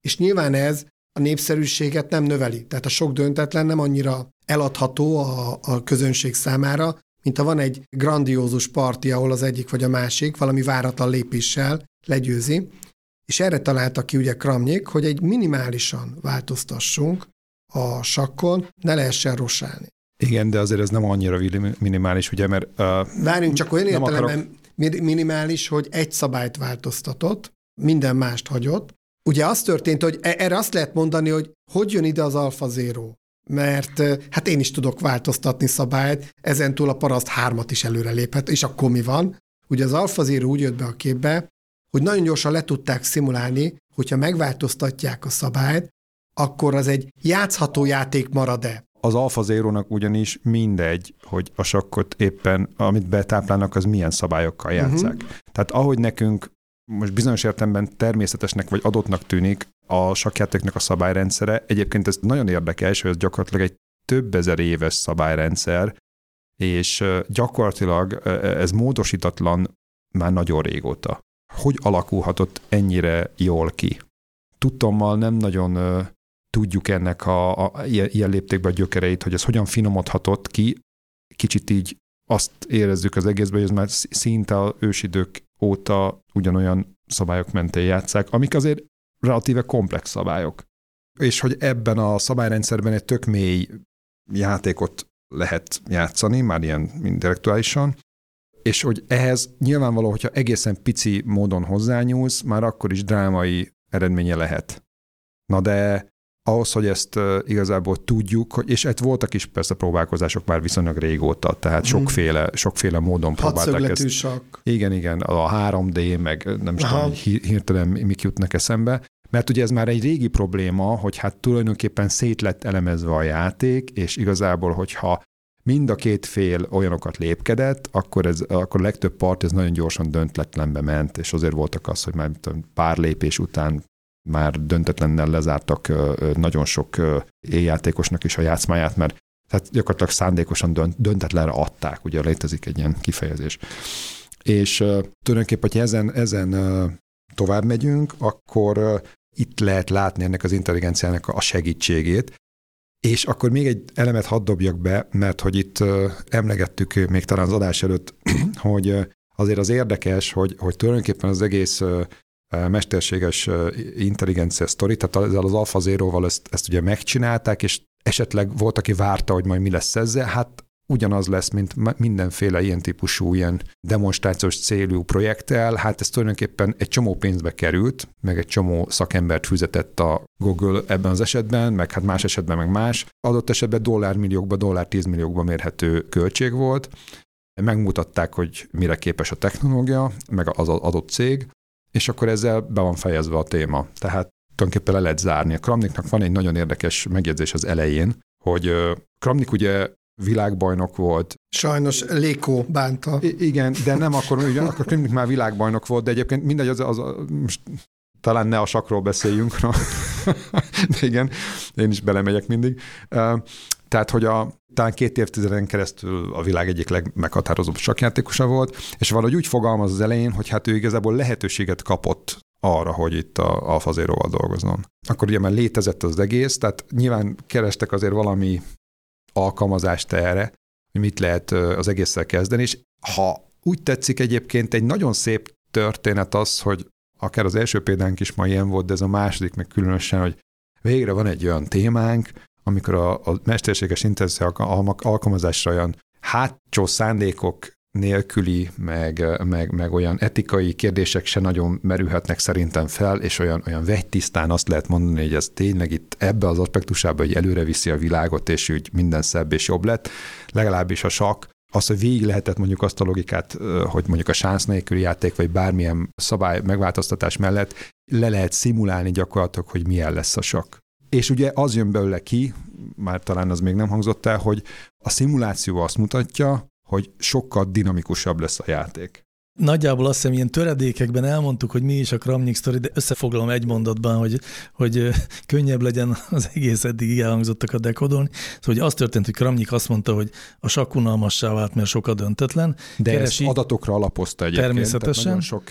És nyilván ez a népszerűséget nem növeli. Tehát a sok döntetlen nem annyira eladható a, a közönség számára, mint ha van egy grandiózus parti, ahol az egyik vagy a másik valami váratlan lépéssel legyőzi. És erre találta ki ugye Kramnyék, hogy egy minimálisan változtassunk a sakkon, ne lehessen rosálni. Igen, de azért ez nem annyira minimális, ugye, mert... Uh, Várjunk, csak olyan értelemben akarok... minimális, hogy egy szabályt változtatott, minden mást hagyott. Ugye az történt, hogy e- erre azt lehet mondani, hogy hogy jön ide az Alfa Zero? Mert hát én is tudok változtatni szabályt, ezen túl a paraszt hármat is előre léphet, és akkor mi van? Ugye az Alfa Zero úgy jött be a képbe, hogy nagyon gyorsan le tudták szimulálni, hogyha megváltoztatják a szabályt, akkor az egy játszható játék marad-e. Az Alfa Zero-nak ugyanis mindegy, hogy a sakkot éppen, amit betáplálnak, az milyen szabályokkal játszák. Uh-huh. Tehát ahogy nekünk most bizonyos értelemben természetesnek vagy adottnak tűnik a sakjátéknak a szabályrendszere, egyébként ez nagyon érdekes, hogy ez gyakorlatilag egy több ezer éves szabályrendszer, és gyakorlatilag ez módosítatlan már nagyon régóta. Hogy alakulhatott ennyire jól ki? Tudtommal nem nagyon tudjuk ennek a, a ilyen, ilyen léptékben a gyökereit, hogy ez hogyan finomodhatott ki, kicsit így azt érezzük az egészben, hogy ez már szinte a ősidők óta ugyanolyan szabályok mentén játszák, amik azért relatíve komplex szabályok. És hogy ebben a szabályrendszerben egy tök mély játékot lehet játszani, már ilyen intellektuálisan, és hogy ehhez nyilvánvaló, hogyha egészen pici módon hozzányúlsz, már akkor is drámai eredménye lehet. Na de ahhoz, hogy ezt igazából tudjuk, és hát voltak is persze próbálkozások már viszonylag régóta, tehát mm. sokféle, sokféle módon próbálták ezt. Sak. Igen, igen, a 3D, meg nem is tudom, hirtelen mik jutnak eszembe. Mert ugye ez már egy régi probléma, hogy hát tulajdonképpen szét lett elemezve a játék, és igazából, hogyha mind a két fél olyanokat lépkedett, akkor, ez, akkor a legtöbb part ez nagyon gyorsan döntetlenbe ment, és azért voltak az, hogy már pár lépés után már döntetlennel lezártak nagyon sok éjjátékosnak is a játszmáját, mert tehát gyakorlatilag szándékosan dönt, döntetlenre adták, ugye létezik egy ilyen kifejezés. És tulajdonképpen, hogyha ezen, ezen tovább megyünk, akkor itt lehet látni ennek az intelligenciának a segítségét, és akkor még egy elemet hadd dobjak be, mert hogy itt emlegettük még talán az adás előtt, (clears throat) hogy azért az érdekes, hogy, hogy tulajdonképpen az egész mesterséges intelligencia sztori, tehát ezzel az Alpha Zero-val ezt, ezt ugye megcsinálták, és esetleg volt, aki várta, hogy majd mi lesz ezzel, hát ugyanaz lesz, mint mindenféle ilyen típusú, ilyen demonstrációs célú projekttel, hát ez tulajdonképpen egy csomó pénzbe került, meg egy csomó szakembert fizetett a Google ebben az esetben, meg hát más esetben meg más. Adott esetben dollármilliókba, dollár tízmilliókba mérhető költség volt, megmutatták, hogy mire képes a technológia, meg az adott cég, és akkor ezzel be van fejezve a téma. Tehát tulajdonképpen le lehet zárni. A Kramniknak van egy nagyon érdekes megjegyzés az elején, hogy Kramnik ugye világbajnok volt. Sajnos Léko bánta. I- igen, de nem akkor, ugye, akkor Kramnik már világbajnok volt, de egyébként mindegy, az, az, az most talán ne a sakról beszéljünk, (laughs) de igen, én is belemegyek mindig. Tehát, hogy a, talán két évtizeden keresztül a világ egyik legmeghatározóbb sakjátékosa volt, és valahogy úgy fogalmaz az elején, hogy hát ő igazából lehetőséget kapott arra, hogy itt a Alfa Zero-val dolgozzon. Akkor ugye már létezett az egész, tehát nyilván kerestek azért valami alkalmazást erre, hogy mit lehet az egésszel kezdeni, és ha úgy tetszik egyébként egy nagyon szép történet az, hogy akár az első példánk is ma ilyen volt, de ez a második meg különösen, hogy végre van egy olyan témánk, amikor a, a mesterséges intelligencia alkalmazásra olyan hátsó szándékok nélküli, meg, meg, meg olyan etikai kérdések se nagyon merülhetnek szerintem fel, és olyan, olyan vegytisztán azt lehet mondani, hogy ez tényleg itt ebbe az aspektusában, hogy előre viszi a világot, és úgy minden szebb és jobb lett. Legalábbis a sakk az, hogy végig lehetett mondjuk azt a logikát, hogy mondjuk a sánsz nélküli játék, vagy bármilyen szabály megváltoztatás mellett le lehet szimulálni gyakorlatilag, hogy milyen lesz a sakk. És ugye az jön belőle ki, már talán az még nem hangzott el, hogy a szimuláció azt mutatja, hogy sokkal dinamikusabb lesz a játék. Nagyjából azt hiszem, ilyen töredékekben elmondtuk, hogy mi is a Kramnik sztori, de összefoglalom egy mondatban, hogy, hogy könnyebb legyen az egész eddig elhangzottak a dekodon. Szóval hogy az történt, hogy Kramnik azt mondta, hogy a sakk unalmassá vált, mert sokkal döntetlen. De Keresi... ezt adatokra alapozta egyébként. Természetesen. Nagyon sok,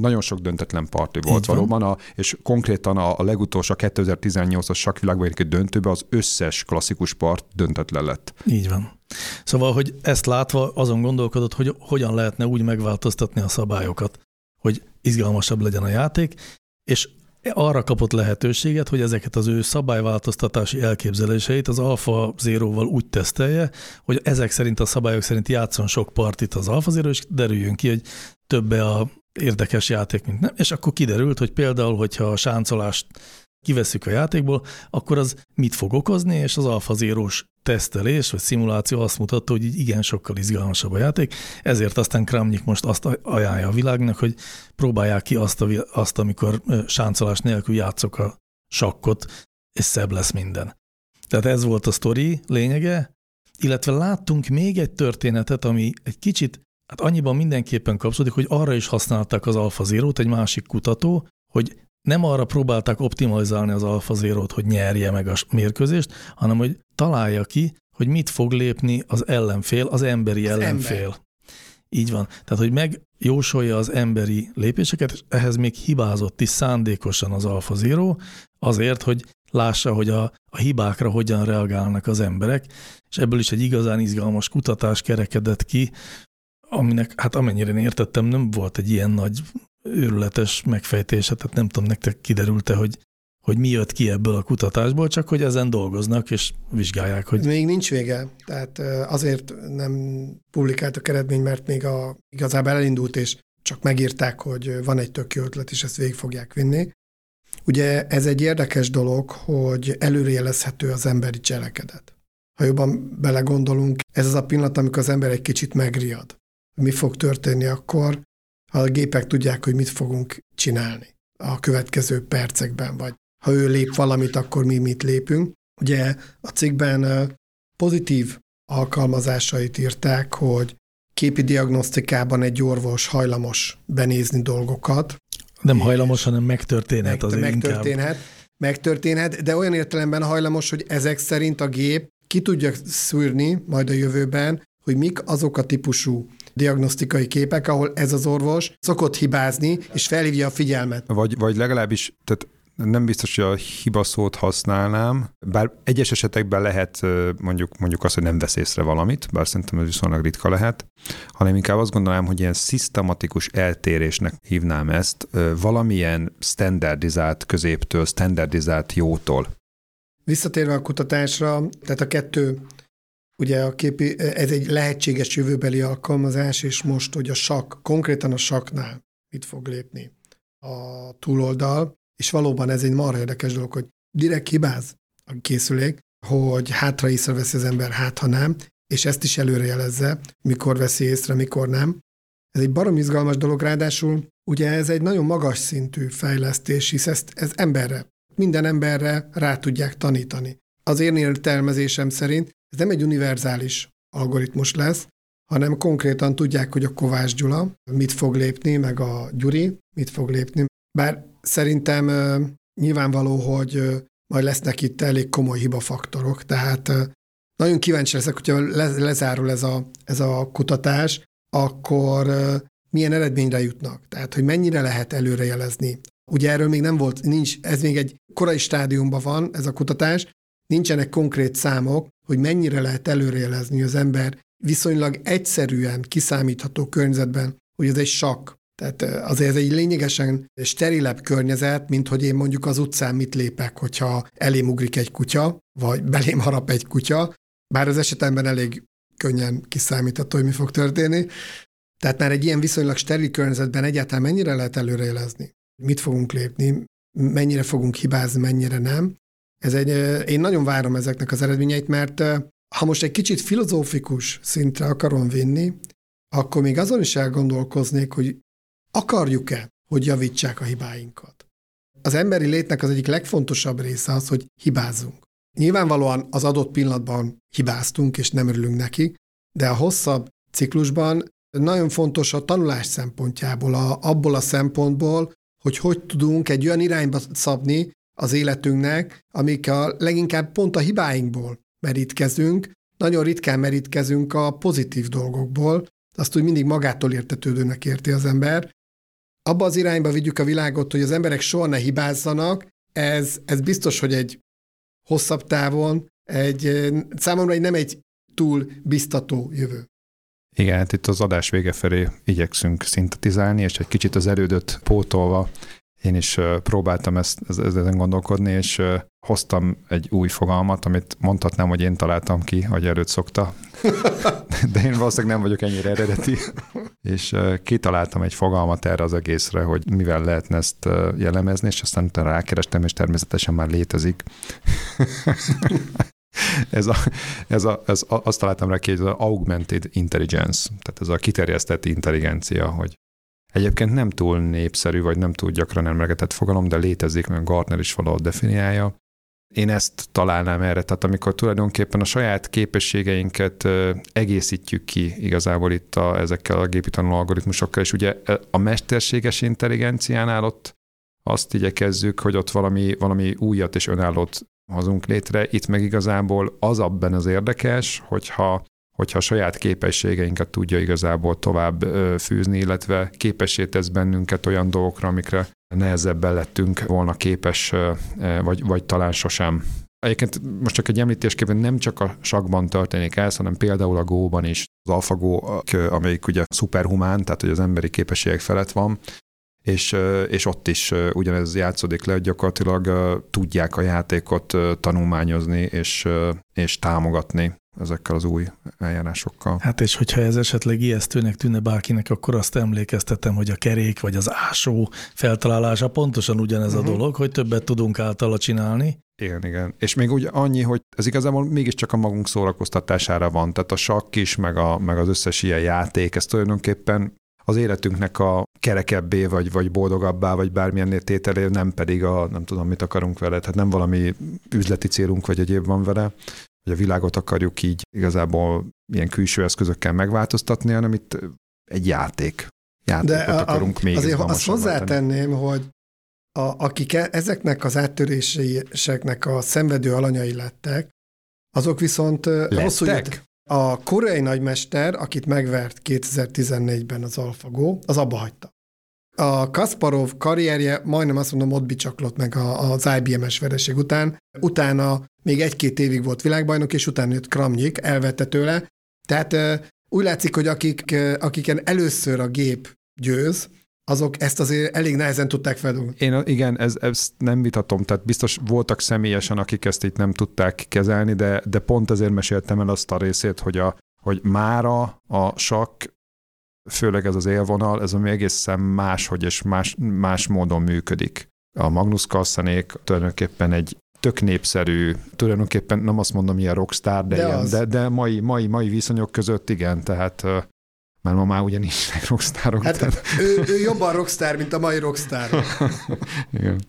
nagyon sok döntetlen parti volt Így valóban, a, és konkrétan a, a legutolsó 2018-as sakkvilágban egy döntőbe az összes klasszikus part döntetlen lett. Így van. Szóval, hogy ezt látva azon gondolkodott, hogy hogyan lehetne úgy megváltoztatni a szabályokat, hogy izgalmasabb legyen a játék, és arra kapott lehetőséget, hogy ezeket az ő szabályváltoztatási elképzeléseit az Alpha Zero-val úgy tesztelje, hogy ezek szerint a szabályok szerint játszon sok partit az Alpha Zero, és derüljön ki, hogy többe a érdekes játék, mint nem. És akkor kiderült, hogy például, hogyha a sáncolást kiveszük a játékból, akkor az mit fog okozni, és az Alpha zero tesztelés vagy szimuláció azt mutatta, hogy így igen sokkal izgalmasabb a játék, ezért aztán Kramnik most azt ajánlja a világnak, hogy próbálják ki azt, a, azt amikor sáncolás nélkül játszok a sakkot, és szebb lesz minden. Tehát ez volt a sztori lényege, illetve láttunk még egy történetet, ami egy kicsit, hát annyiban mindenképpen kapcsolódik, hogy arra is használták az Alpha zero egy másik kutató, hogy nem arra próbálták optimalizálni az zero hogy nyerje meg a mérkőzést, hanem hogy találja ki, hogy mit fog lépni az ellenfél, az emberi az ellenfél. Ember. Így van. Tehát, hogy megjósolja az emberi lépéseket, és ehhez még hibázott is szándékosan az Alpha Zero, azért, hogy lássa, hogy a, a hibákra hogyan reagálnak az emberek, és ebből is egy igazán izgalmas kutatás kerekedett ki, aminek, hát amennyire én értettem, nem volt egy ilyen nagy őrületes megfejtése, tehát nem tudom, nektek kiderült-e, hogy, hogy mi jött ki ebből a kutatásból, csak hogy ezen dolgoznak és vizsgálják, hogy... Még nincs vége, tehát azért nem publikáltak eredmény, mert még a, igazából elindult, és csak megírták, hogy van egy tök jó ötlet, és ezt végig fogják vinni. Ugye ez egy érdekes dolog, hogy előrejelezhető az emberi cselekedet. Ha jobban belegondolunk, ez az a pillanat, amikor az ember egy kicsit megriad. Mi fog történni akkor, ha a gépek tudják, hogy mit fogunk csinálni a következő percekben, vagy ha ő lép valamit, akkor mi mit lépünk. Ugye a cikkben pozitív alkalmazásait írták, hogy képi diagnosztikában egy orvos hajlamos benézni dolgokat. Nem hajlamos, hanem megtörténhet meg, az megtörténhet, inkább. megtörténhet, de olyan értelemben hajlamos, hogy ezek szerint a gép ki tudja szűrni majd a jövőben, hogy mik azok a típusú diagnosztikai képek, ahol ez az orvos szokott hibázni, és felhívja a figyelmet. Vagy, vagy legalábbis, tehát nem biztos, hogy a hiba szót használnám, bár egyes esetekben lehet mondjuk, mondjuk azt, hogy nem vesz észre valamit, bár szerintem ez viszonylag ritka lehet, hanem inkább azt gondolom, hogy ilyen szisztematikus eltérésnek hívnám ezt, valamilyen standardizált középtől, standardizált jótól. Visszatérve a kutatásra, tehát a kettő Ugye a képi, ez egy lehetséges jövőbeli alkalmazás, és most, hogy a sak, konkrétan a saknál mit fog lépni a túloldal, és valóban ez egy marha érdekes dolog, hogy direkt hibáz a készülék, hogy hátra észreveszi az ember, hát ha nem, és ezt is előrejelezze, mikor veszi észre, mikor nem. Ez egy barom izgalmas dolog, ráadásul ugye ez egy nagyon magas szintű fejlesztés, hisz ezt, ez emberre, minden emberre rá tudják tanítani. Az én értelmezésem szerint ez nem egy univerzális algoritmus lesz, hanem konkrétan tudják, hogy a Kovács Gyula mit fog lépni, meg a Gyuri mit fog lépni. Bár szerintem nyilvánvaló, hogy majd lesznek itt elég komoly hibafaktorok, tehát nagyon kíváncsi leszek, hogyha lezárul ez a, ez a kutatás, akkor milyen eredményre jutnak. Tehát, hogy mennyire lehet előrejelezni. Ugye erről még nem volt, nincs, ez még egy korai stádiumban van, ez a kutatás, nincsenek konkrét számok, hogy mennyire lehet előrejelezni az ember viszonylag egyszerűen kiszámítható környezetben, hogy ez egy sakk. Tehát azért ez egy lényegesen sterilebb környezet, mint hogy én mondjuk az utcán mit lépek, hogyha elém ugrik egy kutya, vagy belém harap egy kutya, bár az esetemben elég könnyen kiszámítható, hogy mi fog történni. Tehát már egy ilyen viszonylag steril környezetben egyáltalán mennyire lehet előrejelezni? Mit fogunk lépni, mennyire fogunk hibázni, mennyire nem. Ez egy, én nagyon várom ezeknek az eredményeit, mert ha most egy kicsit filozófikus szintre akarom vinni, akkor még azon is elgondolkoznék, hogy akarjuk-e, hogy javítsák a hibáinkat. Az emberi létnek az egyik legfontosabb része az, hogy hibázunk. Nyilvánvalóan az adott pillanatban hibáztunk, és nem örülünk neki, de a hosszabb ciklusban nagyon fontos a tanulás szempontjából, a, abból a szempontból, hogy hogy tudunk egy olyan irányba szabni, az életünknek, amik a leginkább pont a hibáinkból merítkezünk, nagyon ritkán merítkezünk a pozitív dolgokból, azt úgy mindig magától értetődőnek érti az ember. Abba az irányba vigyük a világot, hogy az emberek soha ne hibázzanak, ez, ez biztos, hogy egy hosszabb távon, egy, számomra egy nem egy túl biztató jövő. Igen, hát itt az adás vége felé igyekszünk szintetizálni, és egy kicsit az erődöt pótolva én is próbáltam ezt, ezen gondolkodni, és hoztam egy új fogalmat, amit mondhatnám, hogy én találtam ki, hogy előtt szokta, (laughs) de én valószínűleg nem vagyok ennyire eredeti, és kitaláltam egy fogalmat erre az egészre, hogy mivel lehetne ezt jellemezni, és aztán utána rákerestem, és természetesen már létezik. (laughs) ez, a, ez, a, ez a, azt találtam rá ki, hogy az augmented intelligence, tehát ez a kiterjesztett intelligencia, hogy Egyébként nem túl népszerű, vagy nem túl gyakran emlegetett fogalom, de létezik, mert Gartner is valahol definiálja. Én ezt találnám erre, tehát amikor tulajdonképpen a saját képességeinket egészítjük ki igazából itt a, ezekkel a gépi tanuló algoritmusokkal, és ugye a mesterséges intelligenciánál ott azt igyekezzük, hogy ott valami, valami újat és önállót hozunk létre. Itt meg igazából az abban az érdekes, hogyha hogyha a saját képességeinket tudja igazából tovább fűzni, illetve képessé tesz bennünket olyan dolgokra, amikre nehezebben lettünk volna képes, vagy, vagy talán sosem. Egyébként most csak egy említésképpen nem csak a sakban történik ez, hanem például a góban is. Az AlphaGo, amelyik ugye szuperhumán, tehát hogy az emberi képességek felett van, és, és ott is ugyanez játszódik le, hogy gyakorlatilag tudják a játékot tanulmányozni és, és támogatni ezekkel az új eljárásokkal. Hát és hogyha ez esetleg ijesztőnek tűnne bárkinek, akkor azt emlékeztetem, hogy a kerék vagy az ásó feltalálása pontosan ugyanez uh-huh. a mhm. dolog, hogy többet tudunk általa csinálni. Igen, igen. És még úgy annyi, hogy ez igazából mégiscsak a magunk szórakoztatására van. Tehát a sakk is, meg, a, meg az összes ilyen játék, ez tulajdonképpen az életünknek a kerekebbé, vagy, vagy boldogabbá, vagy bármilyen tételé, nem pedig a nem tudom, mit akarunk vele. Tehát nem valami üzleti célunk, vagy egyéb van vele, hogy a világot akarjuk így igazából ilyen külső eszközökkel megváltoztatni, hanem itt egy játék. Játékot De a, akarunk még Azért azt hozzátenném, hogy a, akik e, ezeknek az áttöréseknek a szenvedő alanyai lettek, azok viszont lettek? hosszú a koreai nagymester, akit megvert 2014-ben az AlphaGo, az abba hagyta. A Kasparov karrierje majdnem azt mondom ott bicsaklott meg az IBM-es vereség után. Utána még egy-két évig volt világbajnok, és utána jött Kramnyik, elvette tőle. Tehát úgy látszik, hogy akik, akiken először a gép győz, azok ezt azért elég nehezen tudták feldolgozni. Én igen, ez, ezt nem vitatom, tehát biztos voltak személyesen, akik ezt itt nem tudták kezelni, de, de pont ezért meséltem el azt a részét, hogy, a, hogy mára a sakk, főleg ez az élvonal, ez ami egészen máshogy és más, más módon működik. A Magnus Carlsenék tulajdonképpen egy tök népszerű, tulajdonképpen nem azt mondom, ilyen rockstar, de, de, ilyen, de, de mai, mai, mai viszonyok között igen, tehát mert ma már ugye nincsenek rockstárok. Hát tehát... ő, ő jobban rockstar, mint a mai rockstar. (laughs) Igen.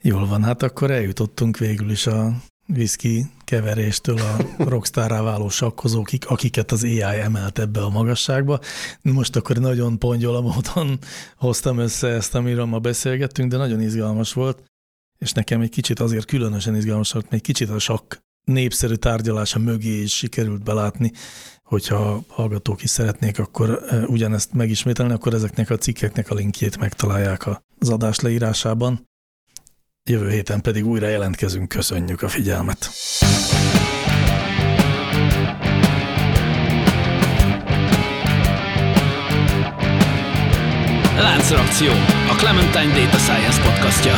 Jól van, hát akkor eljutottunk végül is a whisky keveréstől a rockstárrá váló sakkozókig, akiket az AI emelt ebbe a magasságba. Most akkor nagyon pongyola módon hoztam össze ezt, amiről ma beszélgettünk, de nagyon izgalmas volt, és nekem egy kicsit azért különösen izgalmas volt, még kicsit a sakk népszerű tárgyalása mögé is sikerült belátni, hogyha hallgatók is szeretnék, akkor ugyanezt megismételni, akkor ezeknek a cikkeknek a linkjét megtalálják az adás leírásában. Jövő héten pedig újra jelentkezünk, köszönjük a figyelmet! Láncreakció, a Clementine Data Science podcastja.